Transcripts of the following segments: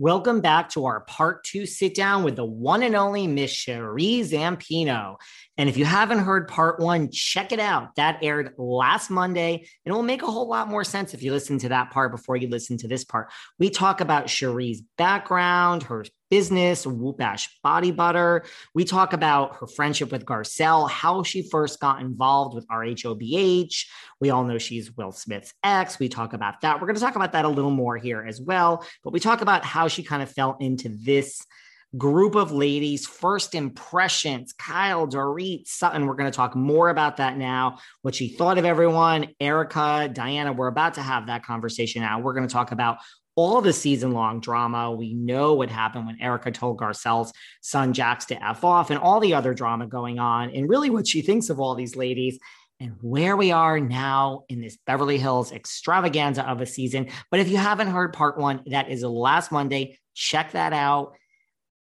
Welcome back to our part two sit down with the one and only Miss Sheree Zampino. And if you haven't heard part one, check it out. That aired last Monday, and it will make a whole lot more sense if you listen to that part before you listen to this part. We talk about Sheree's background, her business, Whoopash Body Butter. We talk about her friendship with Garcelle, how she first got involved with RHOBH. We all know she's Will Smith's ex. We talk about that. We're going to talk about that a little more here as well. But we talk about how she kind of fell into this group of ladies, first impressions, Kyle, Dorit, Sutton. We're going to talk more about that now, what she thought of everyone, Erika, Diana. We're about to have that conversation now. We're going to talk about all the season long drama. We know what happened when Erika told Garcelle's son Jax to F off and all the other drama going on, and really what she thinks of all these ladies and where we are now in this Beverly Hills extravaganza of a season. But if you haven't heard part one, that is last Monday. Check that out.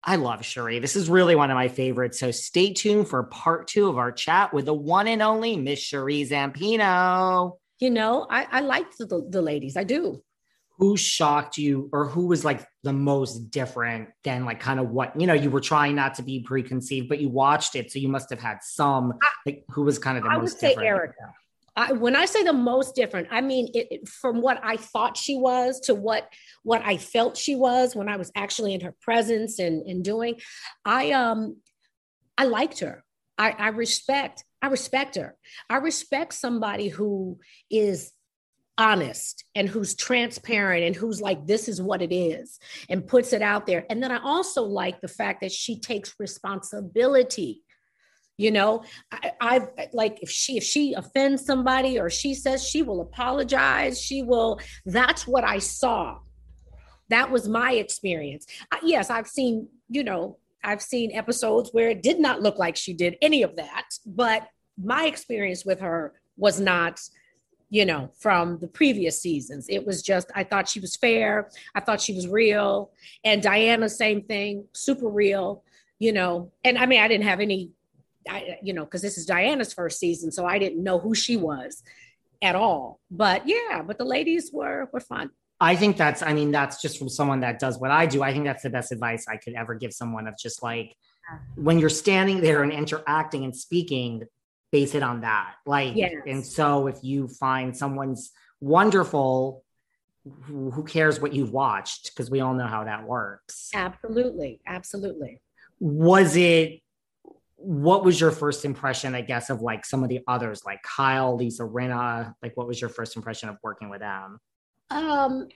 I love Sheree. This is really one of my favorites. So stay tuned for part two of our chat with the one and only Miss Sheree Zampino. You know, I, I like the, the ladies. I do who shocked you or who was like the most different than like kind of what you know you were trying not to be preconceived but you watched it so you must have had some like who was kind of the most different. I most would say different Erika. I, when I say the most different, I mean it, it, from what I thought she was to what what I felt she was when I was actually in her presence and, and doing. I um I liked her. I, I respect I respect her. I respect somebody who is honest and who's transparent and who's like this is what it is and puts it out there and then i also like the fact that she takes responsibility you know I, I like if she if she offends somebody or she says she will apologize she will that's what i saw that was my experience yes i've seen you know i've seen episodes where it did not look like she did any of that but my experience with her was not you know, from the previous seasons. It was just, I thought she was fair. I thought she was real. And Diana, same thing, super real, you know. And I mean, I didn't have any, I, you know, because this is Diana's first season, so I didn't know who she was at all. But yeah, but the ladies were were fun. I think that's, I mean, that's just from someone that does what I do. I think that's the best advice I could ever give someone of just like, when you're standing there and interacting and speaking, base it on that. Like, yes. and so if you find someone's wonderful, who, who cares what you've watched? Because we all know how that works. Absolutely. Absolutely. Was it, what was your first impression, I guess, of like some of the others, like Kyle, Lisa Rinna? Like, what was your first impression of working with them? Um,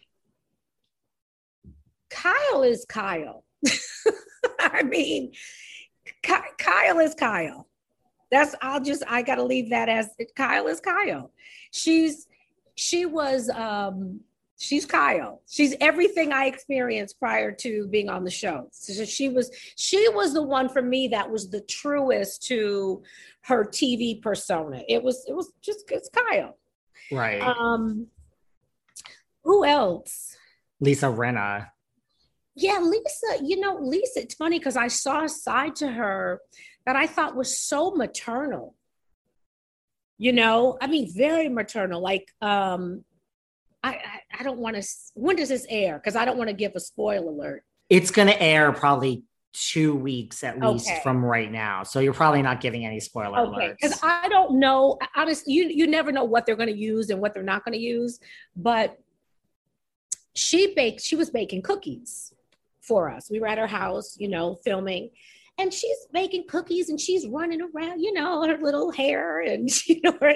Kyle is Kyle. I mean, Kyle is Kyle. That's I'll just I gotta leave that as Kyle is Kyle. She's she was um she's Kyle. She's everything I experienced prior to being on the show. So she was she was the one for me that was the truest to her TV persona. It was it was just it's Kyle. Right. Um who else? Lisa Rinna. Yeah, Lisa, you know, Lisa, it's funny because I saw a side to her that I thought was so maternal. You know, I mean, very maternal. Like, um, I, I, I don't want to. When does this air? Because I don't want to give a spoil alert. It's going to air probably two weeks at least okay. from right now. So you're probably not giving any spoiler okay. Because I don't know. Honestly, you you never know what they're going to use and what they're not going to use. But she baked. She was baking cookies for us. We were at her house, you know, filming, and she's making cookies and she's running around, you know, her little hair and you know, her,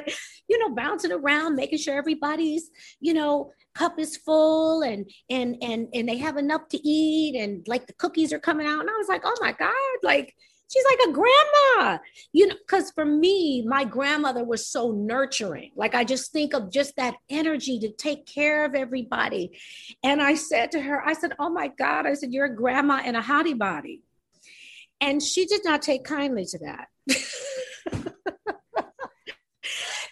you know, bouncing around, making sure everybody's, you know, cup is full and and and and they have enough to eat and like the cookies are coming out. And I was like, oh my God, like she's like a grandma, you know, because for me, my grandmother was so nurturing. Like I just think of just that energy to take care of everybody. And I said to her, I said, oh my God, I said, you're a grandma in a hottie body. And she did not take kindly to that.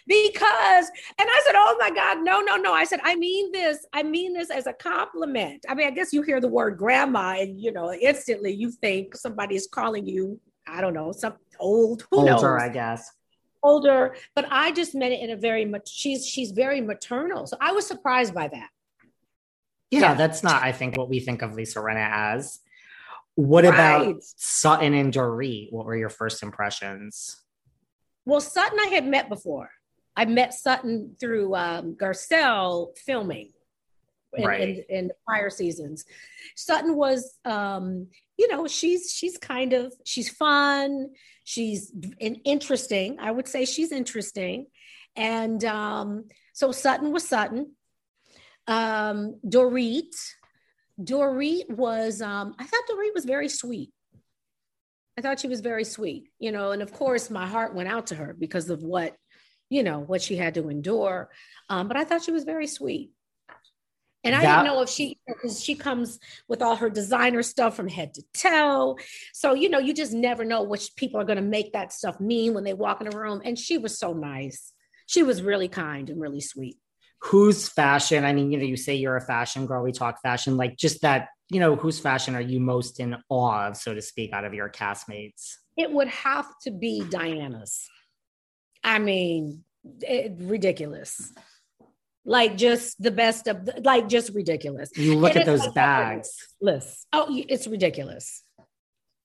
because and i said oh my god no no no i said i mean this i mean this as a compliment i mean i guess you hear the word grandma and you know instantly you think somebody is calling you i don't know some old who older knows? i guess older but i just meant it in a very much she's she's very maternal so i was surprised by that yeah, yeah. that's not i think what we think of lisa rinna as what right. about Sutton and Dorit? What were your first impressions? Well, Sutton I had met before. I met Sutton through um, Garcelle filming in, right. in, in prior seasons. Sutton was, um, you know, she's she's kind of she's fun. She's interesting. I would say she's interesting, and um, so Sutton was Sutton. Um, Dorit, Dorit was, um, I thought Dorit was very sweet. I thought she was very sweet, you know, and of course my heart went out to her because of what, you know, what she had to endure. Um, but I thought she was very sweet. And I that, didn't know if she because she comes with all her designer stuff from head to toe. So, you know, you just never know which people are going to make that stuff mean when they walk in a room. And she was so nice. She was really kind and really sweet whose fashion i mean you know you say you're a fashion girl we talk fashion like just that you know whose fashion are you most in awe of so to speak out of your castmates? It would have to be diana's. I mean it, ridiculous. Like just the best of the, like just ridiculous. You look and at those like bags. list. Oh it's ridiculous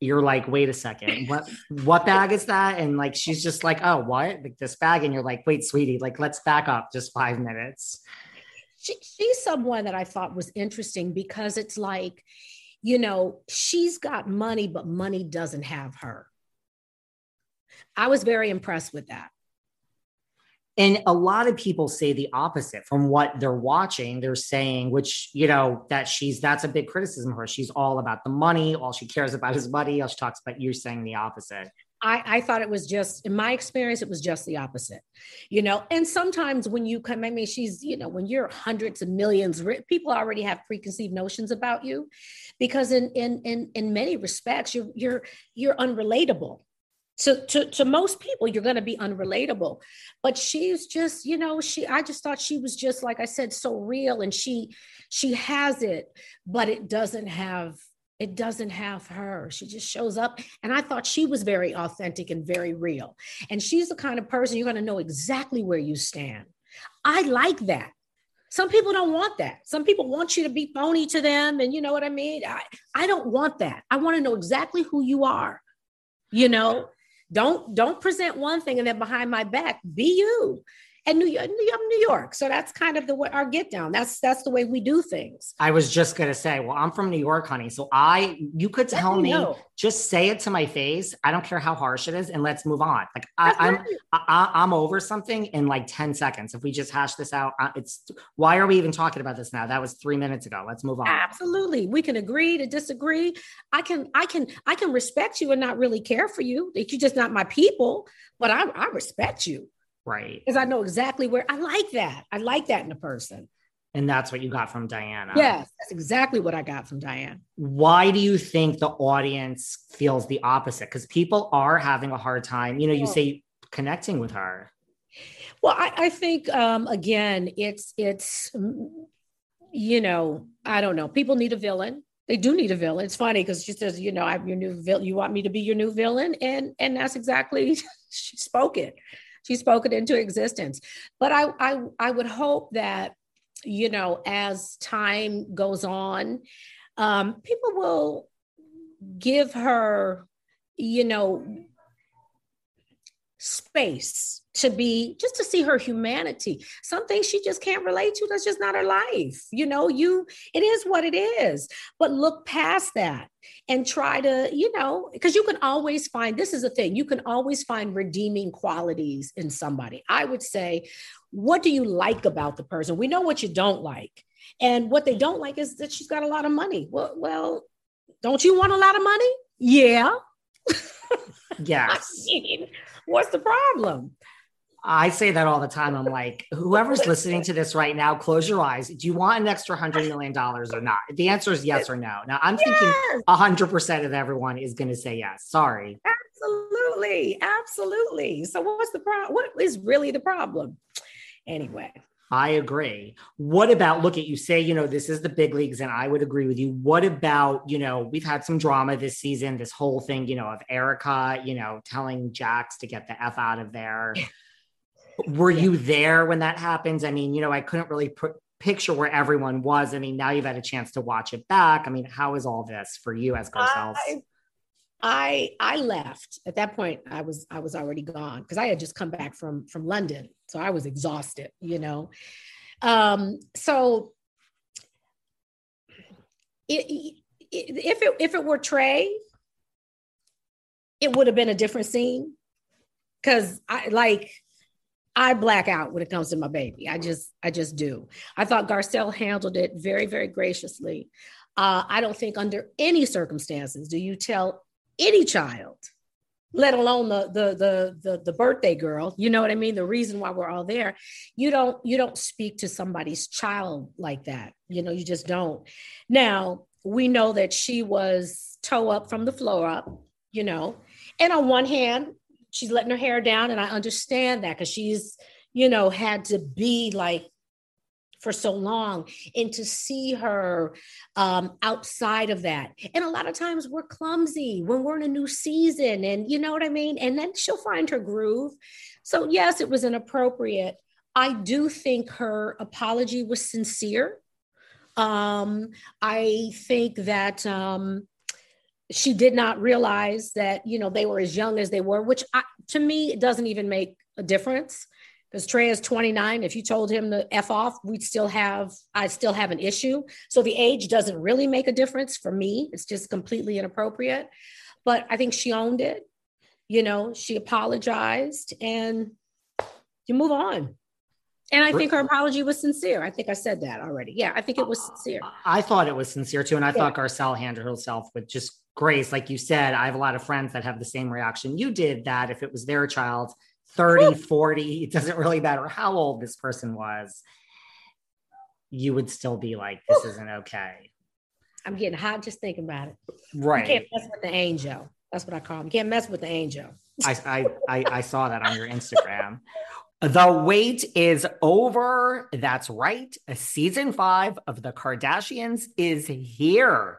you're like, wait a second, what what bag is that? And like she's just like, oh, what? Like this bag, and you're like, wait, sweetie, like let's back up just five minutes. She, she's someone that I thought was interesting because it's like, you know, she's got money, but money doesn't have her. I was very impressed with that. And a lot of people say the opposite from what they're watching. They're saying, which, you know, that she's, that's a big criticism of her. She's all about the money. All she cares about is money. All she talks about, you're saying the opposite. I, I thought it was just, in my experience, it was just the opposite, you know. And sometimes when you come, I mean, she's, you know, when you're hundreds of millions, people already have preconceived notions about you, because in in in in many respects, you're you're you're unrelatable to, to, to most people you're going to be unrelatable. But she's just you know she i just thought she was just like i said so real and she she has it but it doesn't have it doesn't have her. She just shows up and i thought she was very authentic and very real. And she's the kind of person you're going to know exactly where you stand. I like that. Some people don't want that. Some people want you to be phony to them and you know what i mean? I, I don't want that. I want to know exactly who you are you know don't don't present one thing and then behind my back be you and New York, New York. So that's kind of the way our get down. That's that's the way we do things. I was just gonna say, well, I'm from New York, honey. So I, you could tell me, know. just say it to my face. I don't care how harsh it is, and let's move on. Like I, am I, I'm over something in like ten seconds. If we just hash this out, it's why are we even talking about this now? That was three minutes ago. Let's move on. Absolutely, we can agree to disagree. I can, I can, I can respect you and not really care for you. That you're just not my people, but I, I respect you. Right. Because I know exactly where I like that. I like that in a person. And that's what you got from Diana. Yes, that's exactly what I got from Diane. Why do you think the audience feels the opposite? Because people are having a hard time, you know, you say connecting with her. Well, I, I think um, again, it's it's you know, I don't know. People need a villain. They do need a villain. It's funny because she says, you know, I'm your new villain. You want me to be your new villain, and and that's exactly she spoke it she spoke it into existence. But I, I, I would hope that, you know, as time goes on, um, people will give her, you know, space to be just to see her humanity. Some things she just can't relate to that's just not her life you know you it is what it is. But look past that and try to you know because you can always find this is a thing you can always find redeeming qualities in somebody. I would say what do you like about the person? We know what you don't like. And what they don't like is that she's got a lot of money. Well well don't you want a lot of money? Yeah. Yes. I mean, what's the problem I say that all the time. I'm like, whoever's listening to this right now, close your eyes. Do you want an extra hundred million dollars or not? The answer is yes or no. Now I'm yes. thinking hundred percent of everyone is going to say yes. Sorry. Absolutely, absolutely. So what's the problem? What is really the problem? Anyway. I agree. What about look at you say, you know, this is the big leagues, and I would agree with you. What about, you know, we've had some drama this season, this whole thing, you know, of Erika, you know, telling Jax to get the F out of there. Were yeah. you there when that happens? I mean, you know, I couldn't really put picture where everyone was. I mean, now you've had a chance to watch it back. I mean, how is all this for you as Garcelle's? I, I I left at that point. I was I was already gone because I had just come back from from London, so I was exhausted. You know, um, so it, it, if it if it were Trey, it would have been a different scene because I like I black out when it comes to my baby. I just, I just do. I thought Garcelle handled it very, very graciously. Uh, I don't think under any circumstances do you tell any child, let alone the, the the the the birthday girl. You know what I mean? The reason why we're all there. You don't you don't speak to somebody's child like that. You know, you just don't. Now we know that she was toe up from the floor up. You know, and on one hand, she's letting her hair down and i understand that because she's you know had to be like for so long and to see her um, outside of that. And a lot of times we're clumsy when we're in a new season and you know what i mean? And then she'll find her groove. So yes it was inappropriate. I do think her apology was sincere. Um, i think that um, she did not realize that you know they were as young as they were which I, to me it doesn't even make a difference because trey is 29 if you told him to f off we'd still have i still have an issue so the age doesn't really make a difference for me it's just completely inappropriate but i think she owned it you know she apologized and you move on and I think her apology was sincere. I think I said that already. Yeah, I think it was sincere. I thought it was sincere too. And I yeah. thought Garcelle handled herself with just grace. Like you said, I have a lot of friends that have the same reaction you did that if it was their child, 30, 40, it doesn't really matter how old this person was, you would still be like, this isn't okay. I'm getting hot just thinking about it. Right. You can't mess with the angel. That's what I call him. You can't mess with the angel. I, I, I, I saw that on your Instagram. The wait is over. That's right. A season five of The Kardashians is here.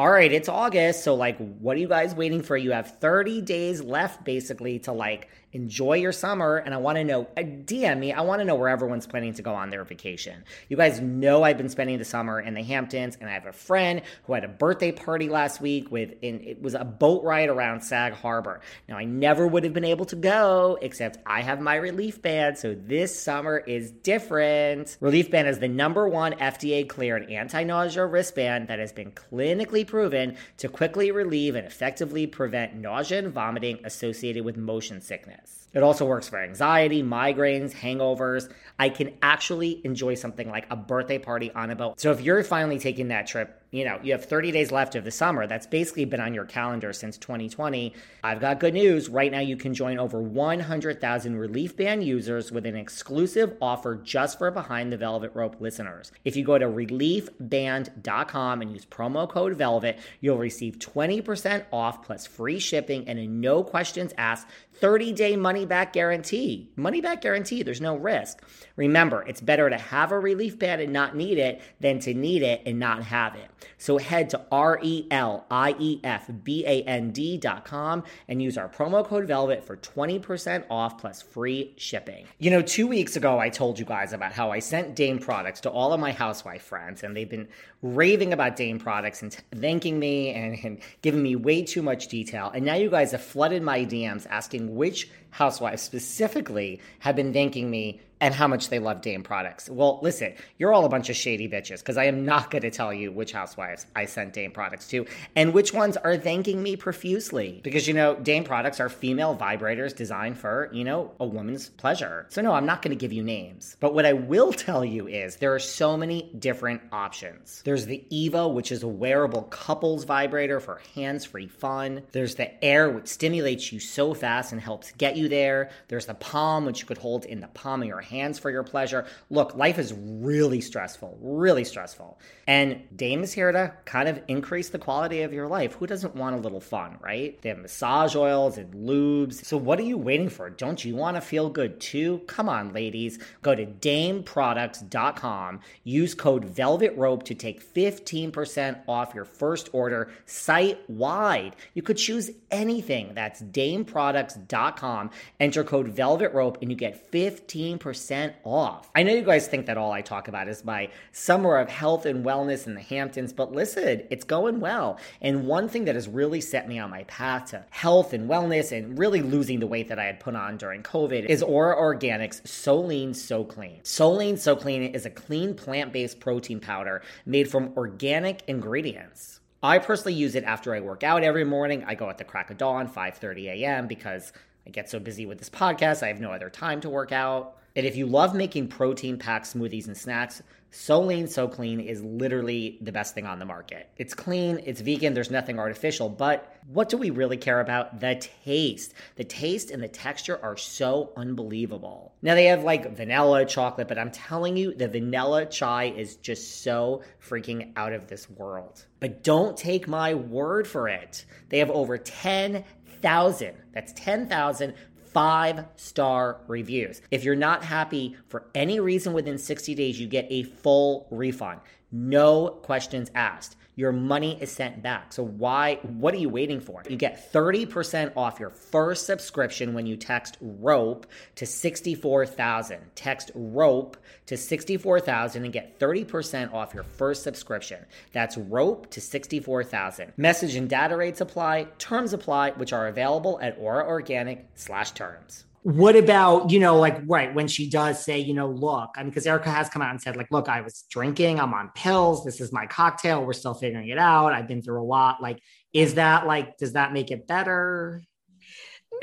All right, it's August. So, like, what are you guys waiting for? You have 30 days left basically to like enjoy your summer. And I want to know, uh, DM me, I want to know where everyone's planning to go on their vacation. You guys know I've been spending the summer in the Hamptons, and I have a friend who had a birthday party last week with, in, it was a boat ride around Sag Harbor. Now, I never would have been able to go, except I have my Relief Band. So, this summer is different. Relief Band is the number one FDA cleared anti nausea wristband that has been clinically proven to quickly relieve and effectively prevent nausea and vomiting associated with motion sickness. It also works for anxiety, migraines, hangovers. I can actually enjoy something like a birthday party on a boat. So if you're finally taking that trip you know, you have 30 days left of the summer. That's basically been on your calendar since 2020. I've got good news. Right now, you can join over 100,000 Relief Band users with an exclusive offer just for Behind the Velvet Rope listeners. If you go to reliefband.com and use promo code VELVET, you'll receive 20% off plus free shipping and a no questions asked 30 day money back guarantee. Money back guarantee, there's no risk. Remember, it's better to have a relief band and not need it than to need it and not have it. So head to R E L I E F B A N D.com and use our promo code VELVET for 20% off plus free shipping. You know, two weeks ago, I told you guys about how I sent Dame products to all of my housewife friends, and they've been raving about Dame products and thanking me and, and giving me way too much detail. And now you guys have flooded my DMs asking which housewives specifically have been thanking me and how much they love Dame products. Well, listen, you're all a bunch of shady bitches because I am not going to tell you which housewives I sent Dame products to and which ones are thanking me profusely. Because, you know, Dame products are female vibrators designed for, you know, a woman's pleasure. So, no, I'm not going to give you names. But what I will tell you is there are so many different options. There's the Eva, which is a wearable couples vibrator for hands free fun. There's the Air, which stimulates you so fast and helps get you there. There's the Palm, which you could hold in the palm of your hands for your pleasure. Look, life is really stressful, really stressful. And Dame is here to kind of increase the quality of your life. Who doesn't want a little fun, right? They have massage oils and lubes. So what are you waiting for? Don't you want to feel good too? Come on, ladies. Go to dameproducts.com. Use code Velvet Rope to take 15% off your first order site wide. You could choose anything. That's dameproducts.com. Enter code Velvet Rope and you get 15% off. I know you guys think that all I talk about is my summer of health and wellness in the Hamptons, but listen, it's going well. And one thing that has really set me on my path to health and wellness and really losing the weight that I had put on during COVID is Ora Organics So Lean, So Clean. So Lean, So Clean is a clean plant based protein powder made from organic ingredients. I personally use it after I work out every morning. I go at the crack of dawn, 5:30 a.m. because I get so busy with this podcast, I have no other time to work out. And if you love making protein packed smoothies and snacks, So Lean, So Clean is literally the best thing on the market. It's clean, it's vegan, there's nothing artificial, but what do we really care about? The taste. The taste and the texture are so unbelievable. Now they have like vanilla, chocolate, but I'm telling you, the vanilla chai is just so freaking out of this world. But don't take my word for it. They have over 10,000, that's 10,000 five star reviews. If you're not happy for any reason within 60 days, you get a full refund. No questions asked. Your money is sent back. So why what are you waiting for? You get 30% off your first subscription when you text rope to 64,000. Text rope to 64,000 and get 30% off your first subscription. That's rope to 64,000. Message and data rates apply, terms apply, which are available at Ora Organic slash terms what about you know like right when she does say you know look i mean because erika has come out and said like look i was drinking i'm on pills this is my cocktail we're still figuring it out i've been through a lot like is that like does that make it better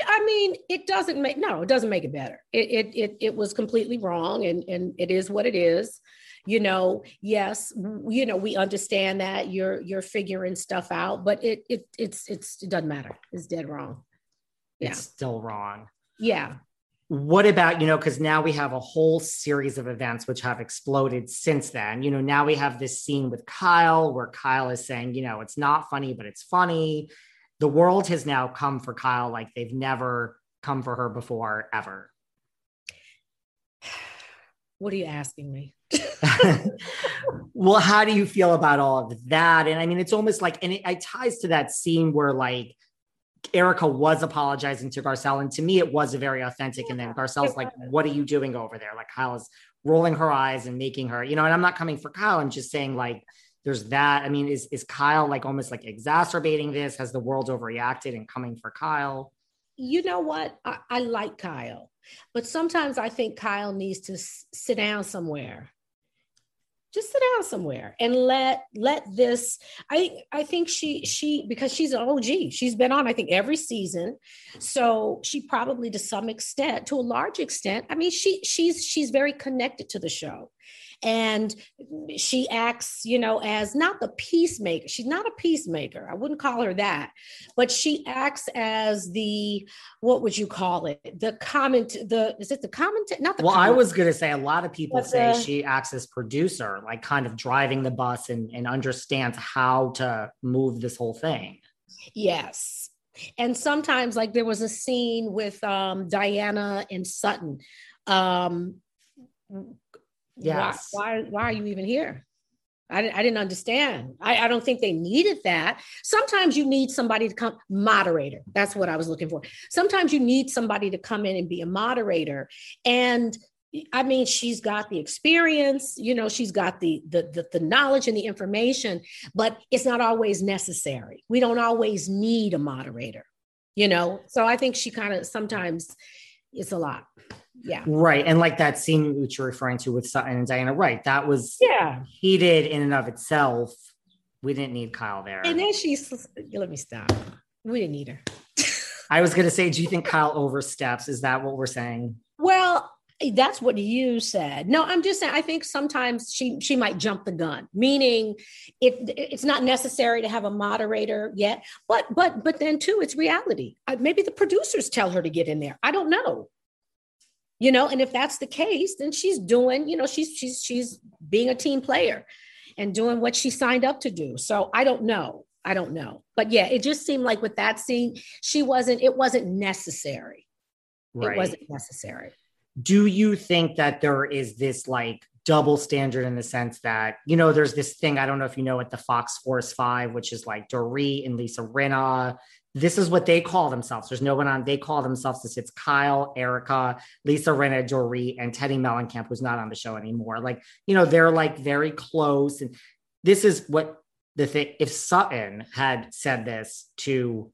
I mean, it doesn't make no, it doesn't make it better. It it it, it was completely wrong, and and it is what it is. You know, yes, you know, we understand that you're you're figuring stuff out, but it it it's it's it doesn't matter. It's dead wrong. Yeah. It's still wrong. Yeah. What about, you know, because now we have a whole series of events which have exploded since then. You know, now we have this scene with Kyle where Kyle is saying, you know, it's not funny, but it's funny. The world has now come for Kyle like they've never come for her before, ever. What are you asking me? well, how do you feel about all of that? And I mean, it's almost like, and it, it ties to that scene where like Erika was apologizing to Garcelle, and to me, it was a very authentic. And then Garcelle's like, "What are you doing over there?" Like Kyle is rolling her eyes and making her, you know. And I'm not coming for Kyle. I'm just saying, like, there's that. I mean, is is Kyle like almost like exacerbating this? Has the world overreacted and coming for Kyle? You know what? I, I like Kyle, but sometimes I think Kyle needs to s- sit down somewhere just sit down somewhere and let let this i i think she she because she's an og she's been on i think every season. So she probably to some extent to a large extent i mean she she's she's very connected to the show and she acts you know as not the peacemaker. She's not a peacemaker. I wouldn't call her that. But she acts as the what would you call it? The comment the is it the comment not the well comment- i was going to say a lot of people say the- she acts as producer like kind of driving the bus and, and understands how to move this whole thing. Yes. And sometimes, like there was a scene with um, Diana and Sutton. Um, Yes. Why, why, why are you even here? I, di- I didn't understand. I, I don't think they needed that. Sometimes you need somebody to come, moderator. That's what I was looking for. Sometimes you need somebody to come in and be a moderator. And I mean, she's got the experience, you know, she's got the, the the the knowledge and the information, but it's not always necessary. We don't always need a moderator, you know. So I think she kind of sometimes it's a lot. Yeah. right and like that scene which you're referring to with sutton and diana right that was Yeah. heated in and of itself we didn't need kyle there And then she's let me stop. We didn't need her. i was going to say do you think kyle oversteps is that what we're saying Well, Eh, that's what you said. No, I'm just saying I think sometimes she she might jump the gun, meaning it it's not necessary to have a moderator yet. But but but then too, it's reality. Maybe the producers tell her to get in there. I don't know. You know, and if that's the case, then she's doing, you know, she's she's she's being a team player and doing what she signed up to do. So I don't know. I don't know. But yeah, it just seemed like with that scene, she wasn't, it wasn't necessary. right It wasn't necessary. Do you think that there is this like double standard in the sense that you know there's this thing i don't know if you know at the fox force 5 which is like dorit and lisa rinna. This is what they call themselves. There's no one on they call themselves this. It's kyle erika lisa rinna dorit and teddi mellencamp who's not on the show anymore. Like you know they're like very close. And this is what the thing if sutton had said this to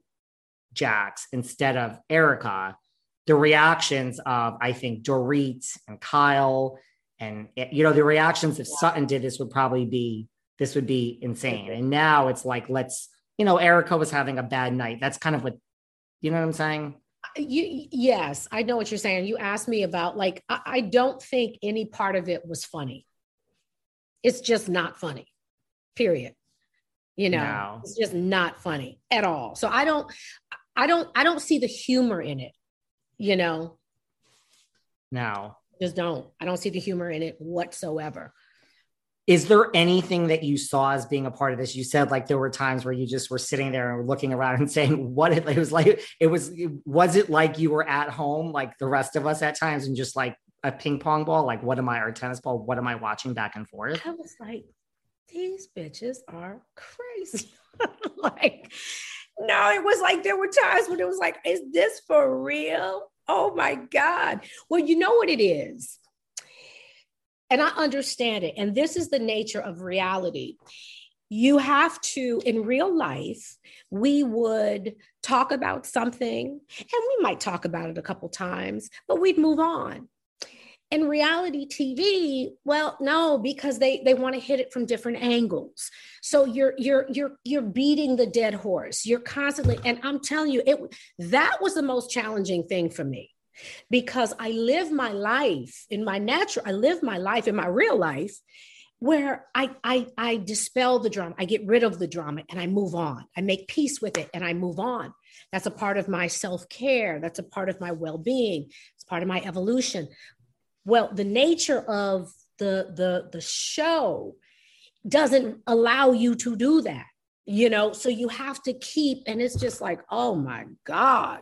jax instead of erika the reactions of I think Dorit and Kyle and you know the reactions if Sutton did this would probably be this would be insane. And now it's like let's you know Erika was having a bad night. That's kind of what you know what I'm saying. Uh, you, yes, I know what you're saying. You asked me about like I, I don't think any part of it was funny. It's just not funny. Period. You know, No. it's just not funny at all. So I don't I don't I don't see the humor in it. You know, Now, just don't. I don't see the humor in it whatsoever. is there anything that you saw as being a part of this? You said like there were times where you just were sitting there and looking around and saying what it, it was like. It was was it like you were at home like the rest of us at times and just like a ping pong ball? Like what am I or tennis ball? What am I watching back and forth? I was like, these bitches are crazy. like, no, it was like there were times when it was like, is this for real? Oh my God. Well, you know what it is. And I understand it. And this is the nature of reality. You have to, in real life, we would talk about something and we might talk about it a couple times, but we'd move on in reality tv well no because they they want to hit it from different angles. So you're you're you're you're beating the dead horse. You're constantly and i'm telling you it that was the most challenging thing for me. Because i live my life in my natural i live my life in my real life where I, I i dispel the drama i get rid of the drama and i move on. I make peace with it and i move on. That's a part of my self-care. That's a part of my well-being. It's part of my evolution well the nature of the the the show doesn't allow you to do that you know? So you have to keep and it's just like oh my god.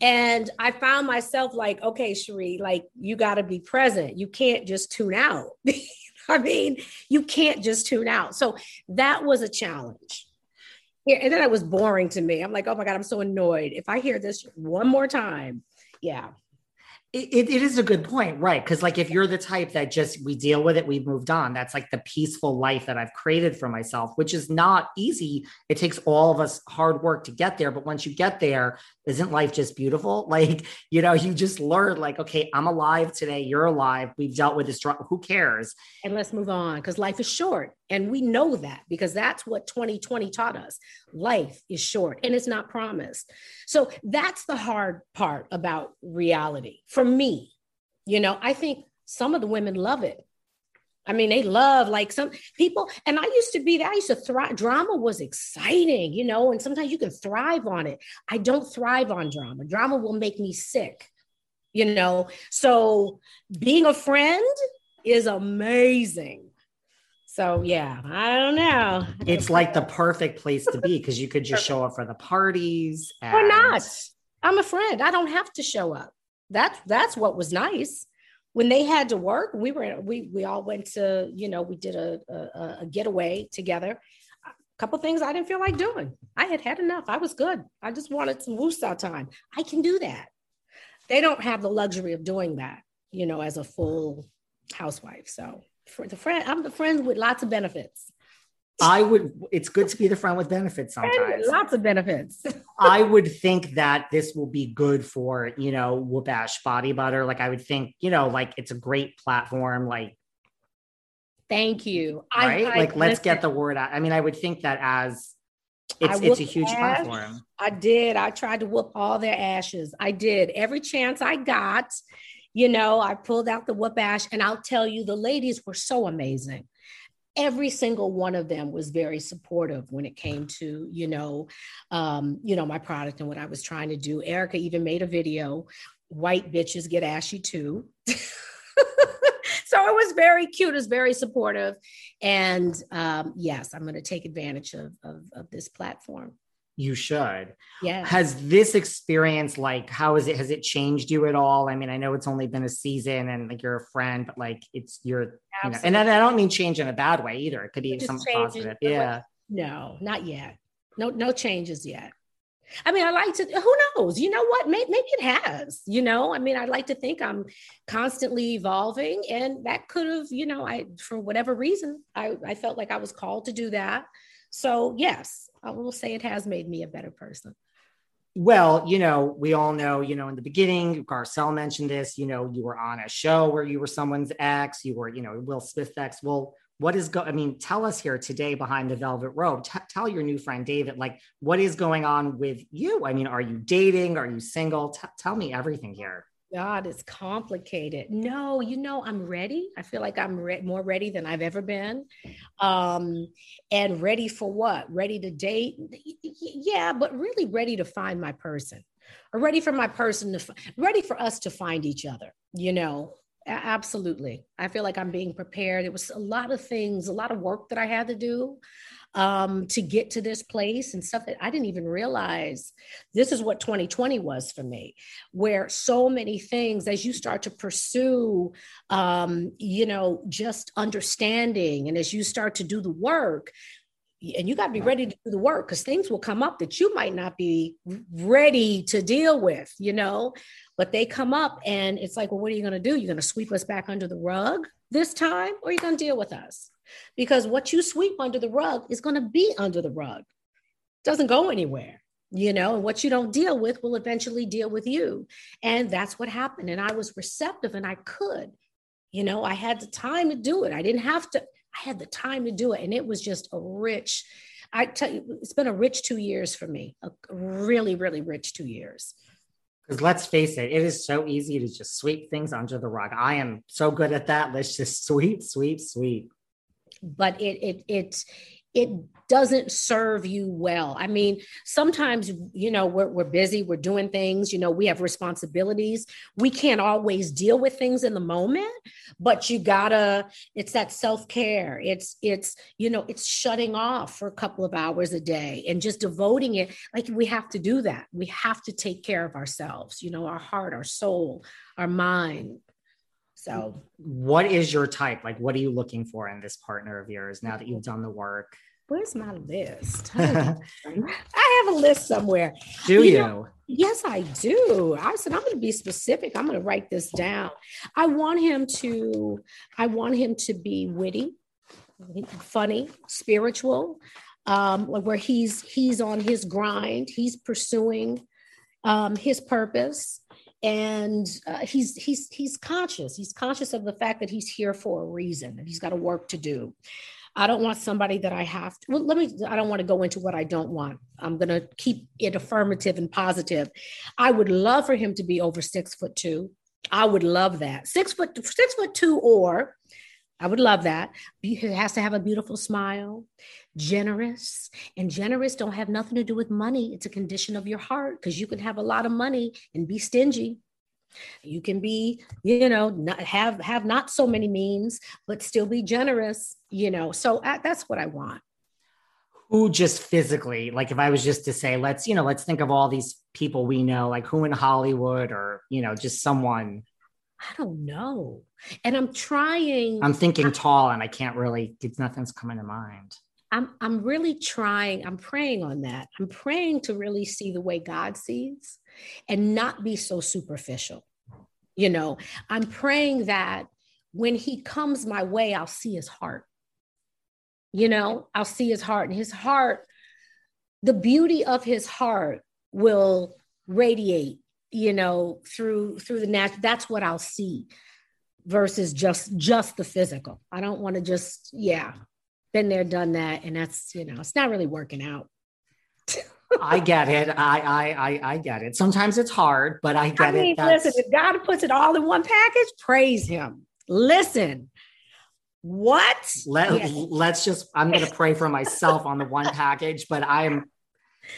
And i found myself like okay sheree like you got to be present. You can't just tune out. I mean you can't just tune out. So that was a challenge. Yeah, and then it was boring to me. I'm like oh my god i'm so annoyed. If i hear this one more time yeah It, it, is a good point, right? Because like if you're the type that just we deal with it, we've moved on. That's like the peaceful life that I've created for myself, which is not easy. It takes all of us hard work to get there. But once you get there, isn't life just beautiful? Like you know, you just learn like, okay, I'm alive today. You're alive. We've dealt with this. Who cares? and let's move on because life is short. And we know that because that's what 2020 taught us. Life is short and it's not promised. So that's the hard part about reality for me. You know, I think some of the women love it. I mean, they love like some people, and I used to be that. I used to thrive. Drama was exciting, you know, and sometimes you can thrive on it. I don't thrive on drama. Drama will make me sick, you know. So being a friend is amazing. So yeah, I don't know. It's like the perfect place to be because you could just show up for the parties. And... Or not. I'm a friend. I don't have to show up. That's that's what was nice when they had to work, we were we we all went to you know we did a a, a getaway together. A couple things I didn't feel like doing. I had had enough. I was good. I just wanted some woosah time. I can do that. They don't have the luxury of doing that, you know, as a full housewife. So for the friend, I'm the friend with lots of benefits. I would, it's good to be the friend with benefits sometimes. Lots of benefits. I would think that this will be good for, you know, Whoopash body butter. Like, I would think, you know, like it's a great platform. Like, thank you. Right? I, like, let's get the word out. I mean, I would think that as it's, it's a huge platform. I did. I tried to whoop all their ashes. I did every chance I got. You know, I pulled out the whoop ash, and I'll tell you, the ladies were so amazing every single one of them was very supportive when it came to you know um, you know my product and what i was trying to do. Erika even made a video white bitches get ashy too. So it was very cute it was very supportive. And um, yes i'm going to take advantage of, of, of this platform you should. Yeah. Has this experience like how is it has it changed you at all? I mean, I know it's only been a season and like you're a friend, but like it's you're you know, and I don't mean change in a bad way either. It could be something positive. Yeah. No, not yet. No, no changes yet. I mean, I like to, who knows? You know what? Maybe, maybe it has, you know? I mean, I'd like to think I'm constantly evolving, and that could have, you know, I, for whatever reason, I, I felt like I was called to do that. So, yes, I will say it has made me a better person. Well, you know, we all know, you know, in the beginning, Garcelle mentioned this, you know, you were on a show where you were someone's ex, you were, you know, Will Smith ex. Well, what is go I mean, tell us here today behind the velvet rope. T- tell your new friend David, like, what is going on with you? I mean, are you dating? Are you single? T- tell me everything here. God, it's complicated. No, you know, I'm ready. I feel like I'm re- more ready than I've ever been. Um, and ready for what? Ready to date? Yeah, but really ready to find my person or ready for my person to, f- ready for us to find each other, you know? Absolutely. I feel like I'm being prepared. It was a lot of things, a lot of work that I had to do um, to get to this place and stuff that I didn't even realize. This is what 2020 was for me, where so many things, as you start to pursue, um, you know, just understanding, and as you start to do the work, and you got to be ready to do the work because things will come up that you might not be ready to deal with, you know, but they come up and it's like, well, what are you going to do? You're going to sweep us back under the rug this time, or are you going to deal with us? Because what you sweep under the rug is going to be under the rug. It doesn't go anywhere, you know, and what you don't deal with will eventually deal with you. And that's what happened. And I was receptive and I could, you know, I had the time to do it. I didn't have to, I had the time to do it. And it was just a rich, I tell you, it's been a rich two years for me, a really, really rich two years. Because let's face it, it is so easy to just sweep things under the rug. I am so good at that. Let's just sweep, sweep, sweep but it it it it doesn't serve you well. I mean, sometimes, you know, we're, we're busy, we're doing things, you know, we have responsibilities. We can't always deal with things in the moment, but you gotta, it's that self care. It's, it's, you know, it's shutting off for a couple of hours a day and just devoting it. Like we have to do that. We have to take care of ourselves, you know, our heart, our soul, our mind. So, what is your type? Like, what are you looking for in this partner of yours now that you've done the work? Where's my list? I have a list somewhere. Do you? you? Know, yes, I do. I said I'm going to be specific. I'm going to write this down. I want him to. I want him to be witty, funny, spiritual, um, where he's he's on his grind. He's pursuing um, his purpose and uh, he's he's he's conscious. He's conscious of the fact that he's here for a reason and he's got a work to do. I don't want somebody that i have to well let me i don't want to go into what i don't want. I'm going to keep it affirmative and positive. I would love for him to be over six foot two. I would love that. Six foot six foot two or I would love that. He has to have a beautiful smile, generous, and generous don't have nothing to do with money. It's a condition of your heart because you can have a lot of money and be stingy. You can be, you know, not have have not so many means, but still be generous. You know, so I, that's what I want. Who just physically, like, if I was just to say, let's, you know, let's think of all these people we know, like who in Hollywood or you know, just someone I don't know. And I'm trying. I'm thinking tall and I can't really, it's nothing's coming to mind. I'm, I'm really trying, I'm praying on that. I'm praying to really see the way God sees and not be so superficial. You know, I'm praying that when he comes my way, I'll see his heart. You know, I'll see his heart and his heart, the beauty of his heart will radiate you know through through the natural that's what i'll see versus just just the physical i don't want to just yeah been there done that and that's you know it's not really working out I get it. I, I I I get it. Sometimes it's hard, but I get I mean, it. That's... Listen, if God puts it all in one package, praise Him. Listen, what? Let. Let's just. I'm going to pray for myself on the one package, but I'm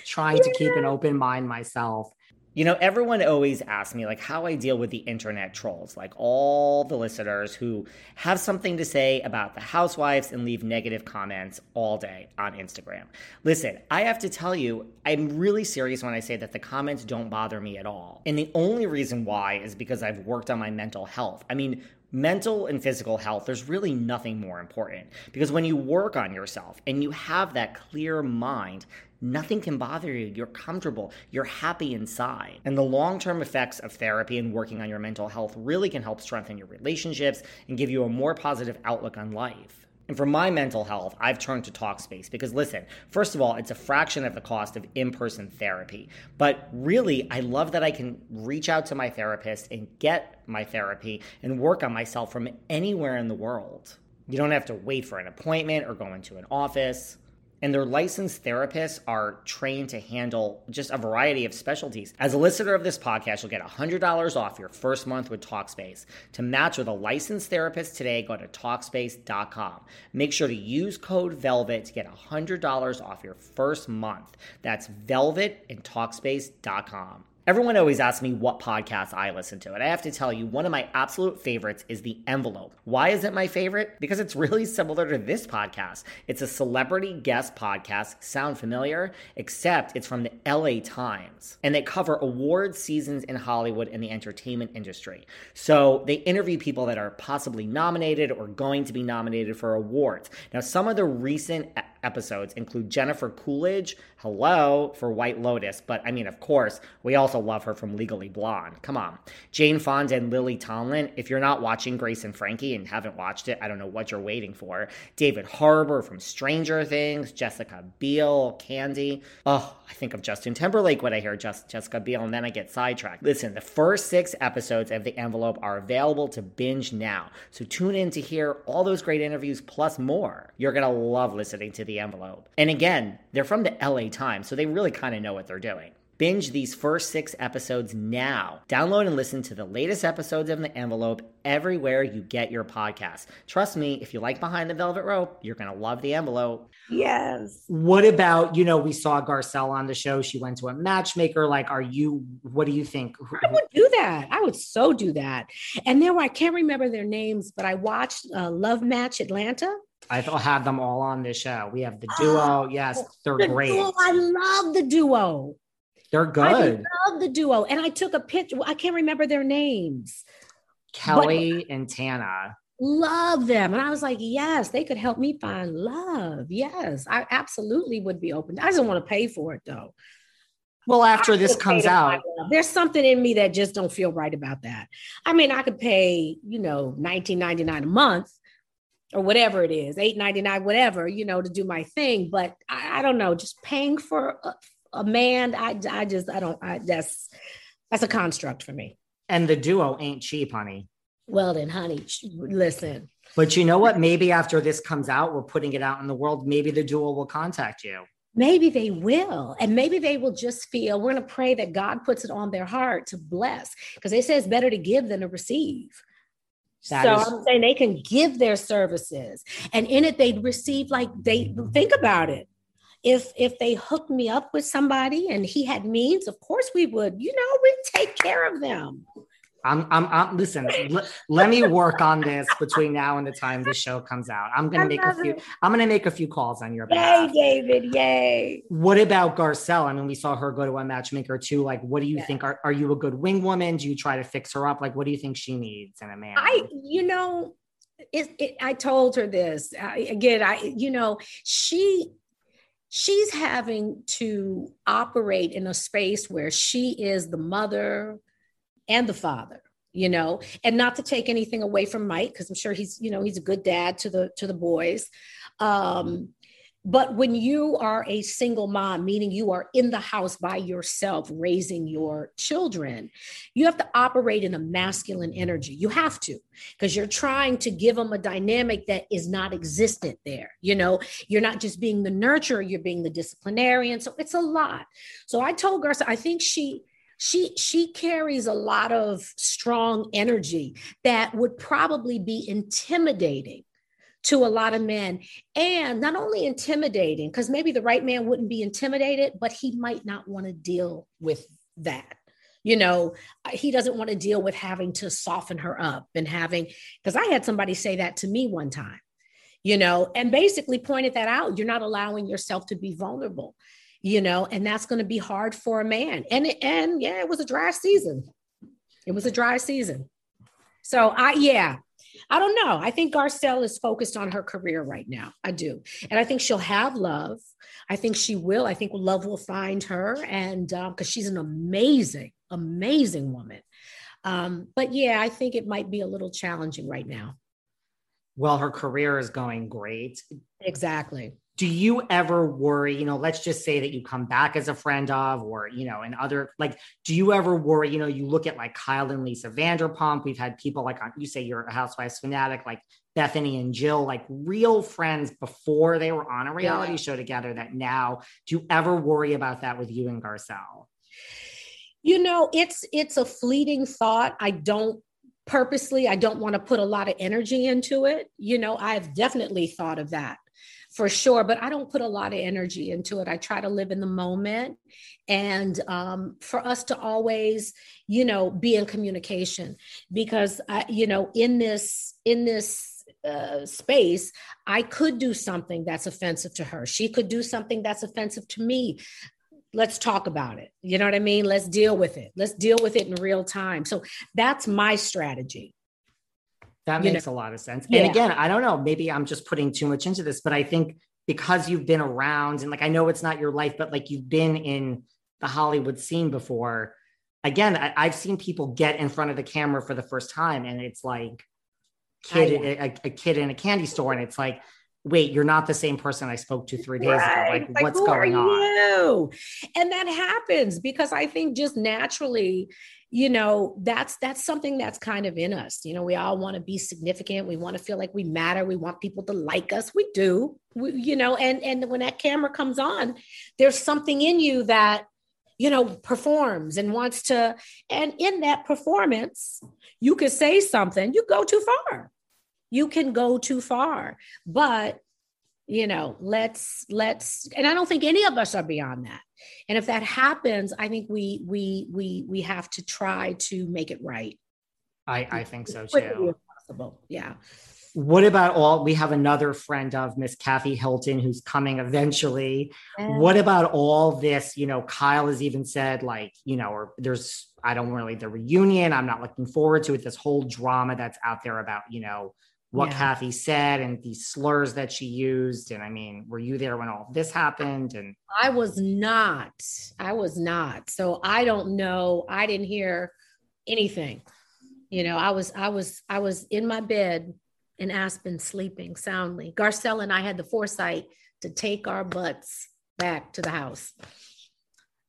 trying to keep an open mind myself. You know, everyone always asks me like how I deal with the internet trolls, like all the listeners who have something to say about the housewives and leave negative comments all day on Instagram. Listen, I have to tell you, I'm really serious when I say that the comments don't bother me at all. And the only reason why is because I've worked on my mental health. I mean, mental and physical health, there's really nothing more important because when you work on yourself and you have that clear mind, Nothing can bother you. You're comfortable. You're happy inside. And the long term effects of therapy and working on your mental health really can help strengthen your relationships and give you a more positive outlook on life. And for my mental health, I've turned to Talkspace because listen, first of all, it's a fraction of the cost of in person therapy. But really, I love that I can reach out to my therapist and get my therapy and work on myself from anywhere in the world. You don't have to wait for an appointment or go into an office and their licensed therapists are trained to handle just a variety of specialties. As a listener of this podcast, you'll get $100 off your first month with Talkspace. To match with a licensed therapist today, go to Talkspace.com. Make sure to use code VELVET to get $100 off your first month. That's VELVET and Talkspace.com. Everyone always asks me what podcasts I listen to, and I have to tell you, one of my absolute favorites is The Envelope. Why is it my favorite? Because it's really similar to this podcast. It's a celebrity guest podcast. Sound familiar? Except it's from the LA Times, and they cover award seasons in Hollywood and the entertainment industry. So they interview people that are possibly nominated or going to be nominated for awards. Now, some of the recent episodes include Jennifer Coolidge, hello, for White Lotus, but I mean, of course, we also love her from Legally Blonde. Come on. Jane Fonda and Lily Tomlin. If you're not watching Grace and Frankie and haven't watched it, I don't know what you're waiting for. David Harbour from Stranger Things, Jessica Biel, Candy. Oh, I think of Justin Timberlake when I hear just Jessica Biel, and then I get sidetracked. Listen, the first six episodes of The Envelope are available to binge now. So tune in to hear all those great interviews plus more. You're going to love listening to The Envelope. And again, they're from the LA Times, so they really kind of know what they're doing. Binge these first six episodes now. Download and listen to the latest episodes of The Envelope everywhere you get your podcasts. Trust me, if you like Behind the Velvet Rope, you're going to love The Envelope. Yes. What about, you know, we saw Garcelle on the show. She went to a matchmaker. Like, are you, what do you think? I would do that. I would so do that. And there were, I can't remember their names, but I watched uh, Love Match Atlanta. I have them all on this show. We have the duo. Oh, yes, they're the great. Duo, I love the duo. They're good. I love the duo. And I took a picture. I can't remember their names. Kelly but and Tana. Love them. And I was like, yes, they could help me find love. Yes, I absolutely would be open. I just want to pay for it though. Well, after this comes out, there's something in me that just don't feel right about that. I mean, I could pay, you know, 19.99 a month or whatever it is, 8.99, whatever, you know, to do my thing. But I, I don't know, just paying for uh, a man, I, I just, I don't, I, that's, that's a construct for me. And the duo ain't cheap, honey. Well, then, honey, listen. But you know what? Maybe after this comes out, we're putting it out in the world. Maybe the duo will contact you. Maybe they will. And maybe they will just feel we're going to pray that God puts it on their heart to bless because they say it's better to give than to receive. That so is- I'm saying they can give their services, and in it they'd receive like they think about it. If if they hooked me up with somebody and he had means, of course we would. You know, we take care of them. I'm, I'm, I'm listen, l- let me work on this between now and the time the show comes out. I'm going to make a few, it. I'm going to make a few calls on your behalf. Yay, David. Yay. What about Garcelle? I mean, we saw her go to a matchmaker too. Like, what do you yeah. think? Are, are you a good wing woman? Do you try to fix her up? Like, what do you think she needs in a man? I, you know, it, it, I told her this I, again. I, you know, she, she's having to operate in a space where she is the mother, and the father you know? And not to take anything away from mike because i'm sure he's you know he's a good dad to the to the boys. Um but when you are a single mom meaning you are in the house by yourself raising your children you have to operate in a masculine energy. You have to because you're trying to give them a dynamic that is not existent there you know? You're not just being the nurturer you're being the disciplinarian. So it's a lot. So i told garcelle i think she she she carries a lot of strong energy that would probably be intimidating to a lot of men and not only intimidating because maybe the right man wouldn't be intimidated but he might not want to deal with that you know uh, he doesn't want to deal with having to soften her up and having because i had somebody say that to me one time you know and basically pointed that out you're not allowing yourself to be vulnerable you know, and that's going to be hard for a man. And and yeah, it was a dry season. It was a dry season. So I yeah, I don't know. I think Garcelle is focused on her career right now. I do. And I think she'll have love. I think she will. I think love will find her. And because um, she's an amazing, amazing woman. Um, but yeah, I think it might be a little challenging right now. Well, her career is going great. Exactly do you ever worry you know let's just say that you come back as a friend of or you know and other like do you ever worry you know you look at like kyle and lisa vanderpump we've had people like you say you're a housewives fanatic like bethany and jill like real friends before they were on a reality yeah. show together that now do you ever worry about that with you and garcelle? You know it's it's a fleeting thought. I don't purposely i don't want to put a lot of energy into it. You know i've definitely thought of that for sure but i don't put a lot of energy into it i try to live in the moment and um, for us to always you know be in communication because I, you know in this in this uh, space, I could do something that's offensive to her. She could do something that's offensive to me. Let's talk about it. You know what I mean? Let's deal with it. Let's deal with it in real time. So that's my strategy. That makes know? a lot of sense. Yeah. And again, I don't know, maybe I'm just putting too much into this, but I think because you've been around and like I know it's not your life, but like you've been in the Hollywood scene before. Again, I, have seen people get in front of the camera for the first time, and it's like kid, a, a, kid in a candy store, and it's like, wait, you're not the same person I spoke to three days right. ago. Like, like what's going on? And that happens because I think just naturally you know that's that's something that's kind of in us. You know we all want to be significant. We want to feel like we matter. We want people to like us. We do. We, you know and and when that camera comes on there's something in you that you know performs and wants to and in that performance you could say something. You go too far. You can go too far. But you know let's let's and i don't think any of us are beyond that. And if that happens i think we we we we have to try to make it right. I i think so too. possible. Yeah. What about all we have another friend of miss kathy hilton who's coming eventually. Yeah. what about all this you know kyle has even said like you know or there's i don't really the reunion i'm not looking forward to it this whole drama that's out there about you know what yeah. Kathy said and the slurs that she used. And I mean, were you there when all this happened? And I was not. I was not. So I don't know. I didn't hear anything. You know, I was, I was, I was in my bed in Aspen sleeping soundly. Garcelle and I had the foresight to take our butts back to the house.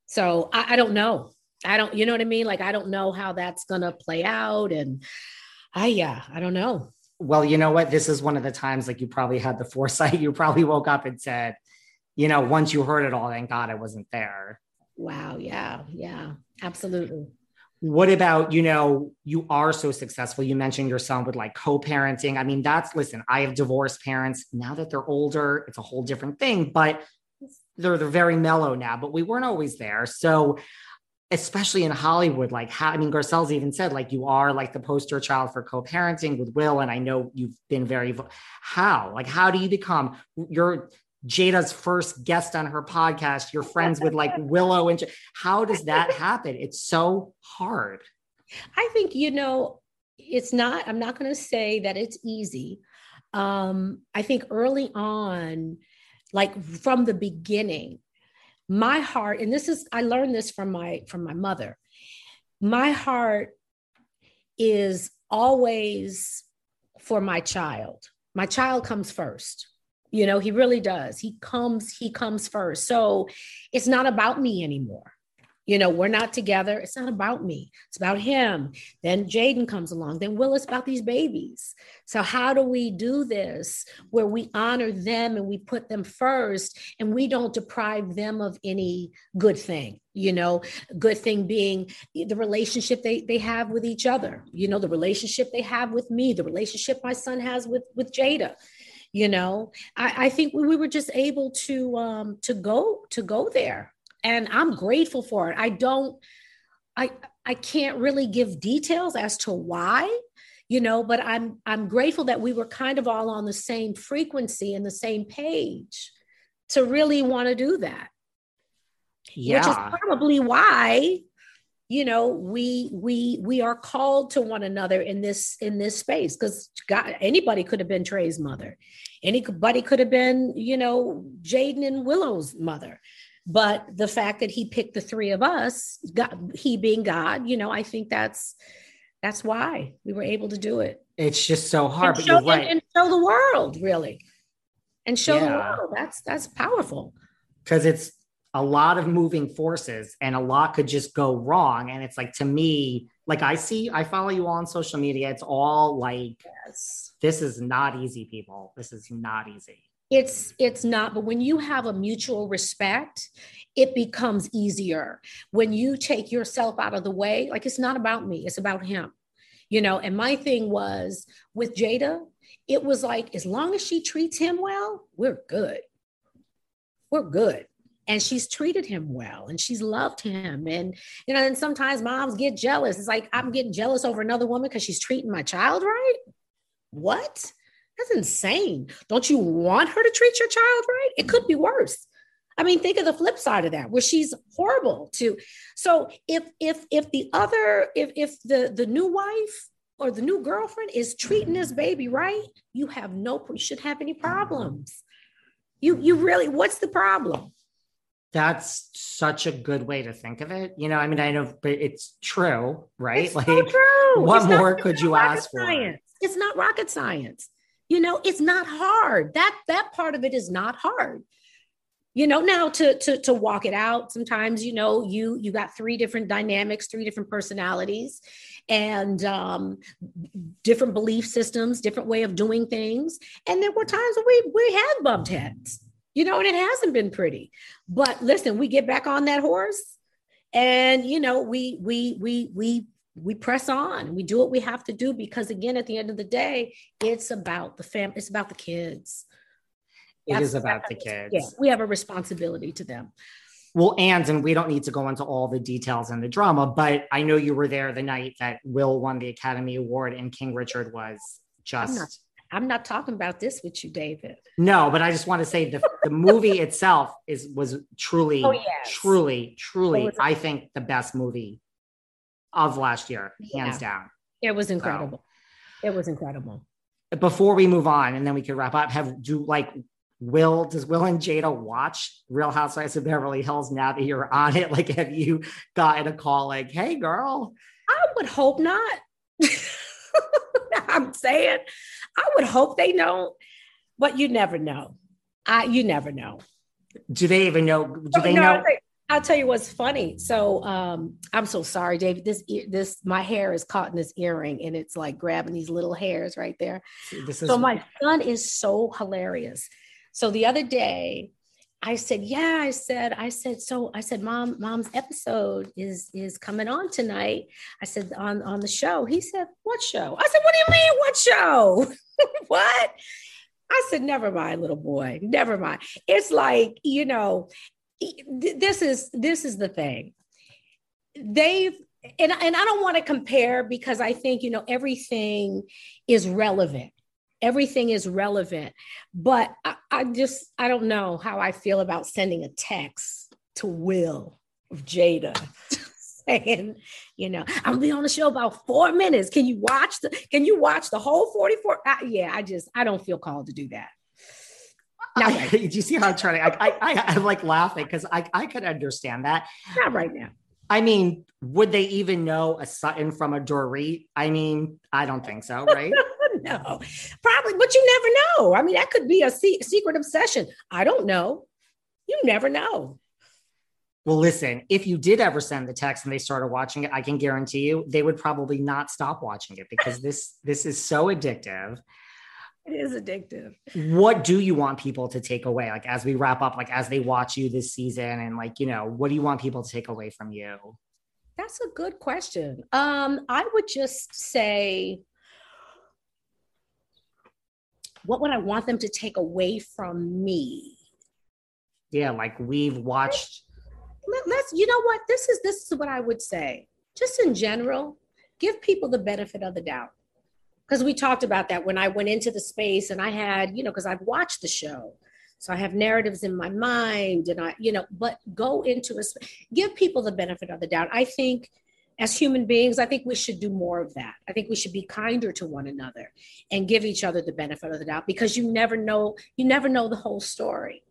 So I, I don't know. I don't, you know what I mean? Like, I don't know how that's going to play out. And I, yeah, I don't know well, you know what? This is one of the times like you probably had the foresight. You probably woke up and said, you know, once you heard it all, thank God I wasn't there. Wow. Yeah. Yeah. Absolutely. what about you know you are so successful you mentioned your son with like co-parenting i mean that's listen i have divorced parents now that they're older it's a whole different thing but they're they're very mellow now but we weren't always there so especially in hollywood like how i mean garcelle's even said like you are like the poster child for co-parenting with will and i know you've been very how like how do you become you're Jada's first guest on her podcast. You're friends with like Willow and how does that happen? It's so hard. I think you know it's not. I'm not going to say that it's easy. Um, I think early on, like from the beginning, my heart, and this is I learned this from my from my mother. My heart is always for my child. My child comes first you know he really does he comes he comes first so it's not about me anymore you know we're not together. It's not about me. It's about him. Then jaden comes along. Then will it's about these babies. So how do we do this where we honor them and we put them first and we don't deprive them of any good thing you know? Good thing being the relationship they, they have with each other you know the relationship they have with me the relationship my son has with with jada you know? I, I think we, we were just able to um to go to go there and i'm grateful for it. I don't i i can't really give details as to why you know but i'm i'm grateful that we were kind of all on the same frequency and the same page to really want to do that. Yeah. which is probably why you know we we we are called to one another in this in this space because god anybody could have been trey's mother. Anybody could have been you know jaden and willow's mother but the fact that he picked the three of us god, he being god you know i think that's that's why we were able to do it it's just so hard and but show, you're right. and, show the world really and show yeah. the world that's that's powerful because it's a lot of moving forces and a lot could just go wrong. And it's like, to me, like I see, I follow you all on social media. It's all like, yes. this is not easy, people. This is not easy. It's it's not, but when you have a mutual respect, it becomes easier. When you take yourself out of the way, like it's not about me, it's about him. You know, and my thing was with Jada, it was like as long as she treats him well, we're good. We're good and she's treated him well and she's loved him and you know and sometimes moms get jealous it's like i'm getting jealous over another woman because she's treating my child right what that's insane don't you want her to treat your child right it could be worse i mean think of the flip side of that where she's horrible to so if if if the other if if the the new wife or the new girlfriend is treating this baby right you have no you should have any problems you you really what's the problem that's such a good way to think of it. You know, I mean, I know, but it's true, right? It's like, so true. what it's more could you ask science. for? It's not rocket science. You know, it's not hard. That that part of it is not hard. You know, now to to to walk it out. Sometimes, you know, you you got three different dynamics, three different personalities, and um, different belief systems, different way of doing things. And there were times when we we had bumped heads you know, and it hasn't been pretty. But listen, we get back on that horse and you know, we we we we we press on. We do what we have to do because again, at the end of the day, it's about the family, it's about the kids. It That's, is about the kids. Yeah, we have a responsibility to them. Well, and and we don't need to go into all the details and the drama, but I know you were there the night that Will won the Academy Award and King Richard was just I'm not talking about this with you, David. No, but I just want to say the, the movie itself is was truly, oh, yes. truly, truly, I think the best movie of last year, hands yeah. down. It was incredible. So, it was incredible. Before we move on, and then we could wrap up, have do like Will, does Will and Jada watch Real Housewives of Beverly Hills now that you're on it? Like, have you gotten a call like, hey, girl? I would hope not. I'm saying I would hope they don't, but you never know. I you never know. Do they even know? Do they no, know? I'll tell, you, I'll tell, you, what's funny. So um, I'm so sorry, David. This this my hair is caught in this earring, and it's like grabbing these little hairs right there. Is- so my son is so hilarious. So the other day, I said, yeah, I said, I said, so I said, mom, mom's episode is is coming on tonight. I said on on the show. He said, what show? I said, what do you mean, what show? what? I said, never mind, little boy, never mind. It's like, you know, this is this is the thing. They've and, and I don't want to compare because I think, you know, everything is relevant. Everything is relevant. But I, I, just i don't know how i feel about sending a text to will of jada saying you know i'm gonna be on the show about four minutes. Can you watch the can you watch the whole 44 I, yeah i just i don't feel called to do that right. do you see how i'm trying to I, I, I, am like laughing because I, I could understand that not right now I mean, would they even know a Sutton from a Dorit? I mean, I don't think so, right? no, probably, but you never know. I mean, that could be a se- secret obsession. I don't know. You never know. Well, listen, if you did ever send the text and they started watching it, I can guarantee you they would probably not stop watching it because this this is so addictive. It is addictive. What do you want people to take away? Like as we wrap up, like as they watch you this season, and like, you know, what do you want people to take away from you? That's a good question. Um, I would just say what would I want them to take away from me? Yeah, like we've watched. Let, us you know what? This is this is what I would say. Just in general, give people the benefit of the doubt. Because we talked about that when I went into the space and I had, you know, because I've watched the show. So I have narratives in my mind and I, you know, but go into a give people the benefit of the doubt. I think as human beings, I think we should do more of that. I think we should be kinder to one another and give each other the benefit of the doubt because you never know, you never know the whole story.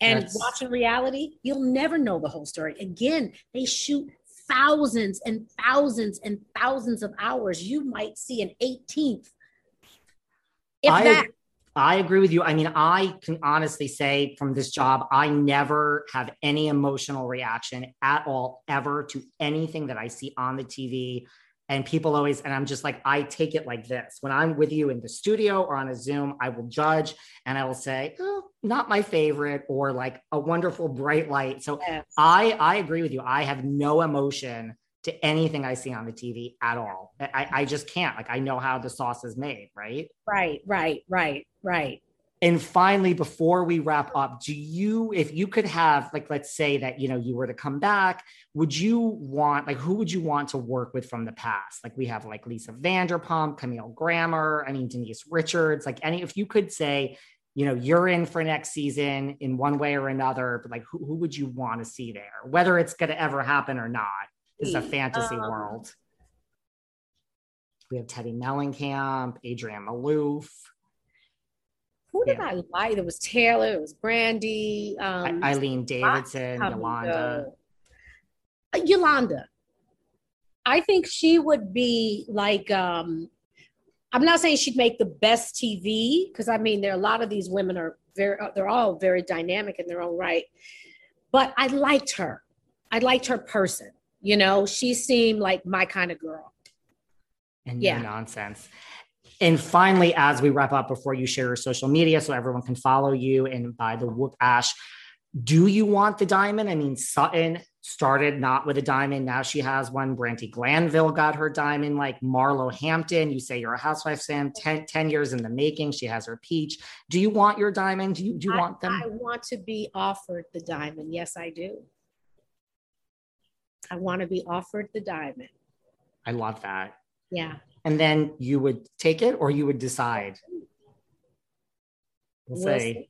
And That's... watching reality, you'll never know the whole story. Again, they shoot thousands and thousands and thousands of hours. You might see an 18th. If I, that I agree with you. I mean, I can honestly say from this job, I never have any emotional reaction at all, ever to anything that I see on the TV. And people always, and I'm just like, I take it like this. When I'm with you in the studio or on a Zoom, I will judge and I will say, oh, not my favorite, or like a wonderful bright light. So yes. I I agree with you. I have no emotion to anything I see on the TV at all. I, I just can't. Like I know how the sauce is made, right? Right, right, right, right. And finally, before we wrap up, do you, if you could have, like, let's say that, you know, you were to come back, would you want, like, who would you want to work with from the past? Like, we have like Lisa Vanderpump, Camille Grammer, I mean, Denise Richards, like, any, if you could say, you know, you're in for next season in one way or another, but like, who, who would you want to see there, whether it's going to ever happen or not? is a fantasy um, world. We have Teddi Mellencamp, Adrienne Maloof. Who did yeah. I like? It was Taylor, it was Brandi, um, Eileen Davidson, Yolanda. Uh, Yolanda. I think she would be like, um, I'm not saying she'd make the best TV, because I mean, there are a lot of these women are very, uh, they're all very dynamic in their own right. But I liked her. I liked her person. You know, she seemed like my kind of girl. And yeah, nonsense. And finally, as we wrap up, before you share your social media so everyone can follow you and buy the Whoop Ash, do you want the diamond? I mean, Sutton started not with a diamond. Now she has one. Brandi Glanville got her diamond, like Marlo Hampton. You say you're a housewife, Sam, 10, 10 years in the making. She has her peach. Do you want your diamond? Do you, do you I, want them? I want to be offered the diamond. Yes, I do. I want to be offered the diamond. I love that. Yeah. And then you would take it or you would decide. We'll, say, see.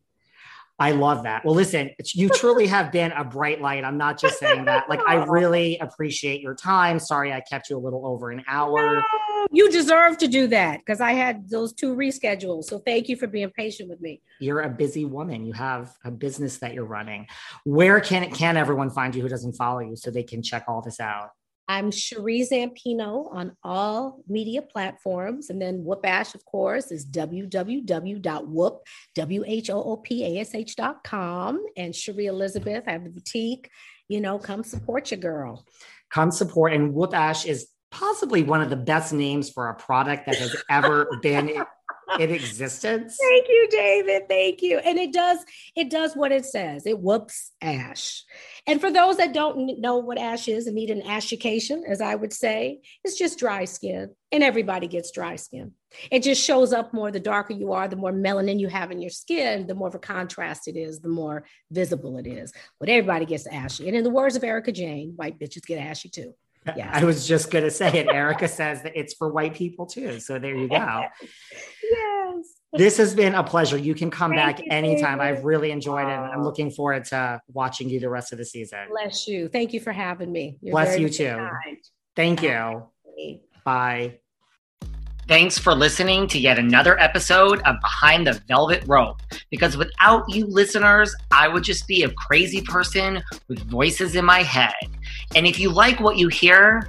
I love that. Well, listen, you truly have been a bright light. I'm not just saying that. Like, I really appreciate your time. Sorry, I kept you a little over an hour. No, you deserve to do that because I had those two reschedules. So thank you for being patient with me. You're a busy woman. You have a business that you're running. Where can can everyone find you who doesn't follow you so they can check all this out? I'm Sheree Zampino on all media platforms. And then Whoop Ash, of course, is www.whoop, W-H-O-O-P-A-S-H.com. And Sheree Elizabeth, I have the boutique. You know, come support your girl. Come support. And Whoop Ash is possibly one of the best names for a product that has ever been in existence. Thank you, David. Thank you. And it does, it does what it says. It whoops ash. And for those that don't know what ash is and need an ashication, as I would say, it's just dry skin. And everybody gets dry skin. It just shows up more the darker you are, the more melanin you have in your skin, the more of a contrast it is, the more visible it is. But everybody gets ashy. And in the words of Erika Jayne, white bitches get ashy too. Yeah. I was just going to say it. Erika says that it's for white people too. So there you go. yes. This has been a pleasure. You can come Thank back you, anytime. David. I've really enjoyed it. I'm looking forward to watching you the rest of the season. Bless you. Thank you for having me. You're Bless you too. Kind. Thank you. Bye. Thanks for listening to yet another episode of Behind the Velvet Rope. Because without you listeners, I would just be a crazy person with voices in my head. And if you like what you hear,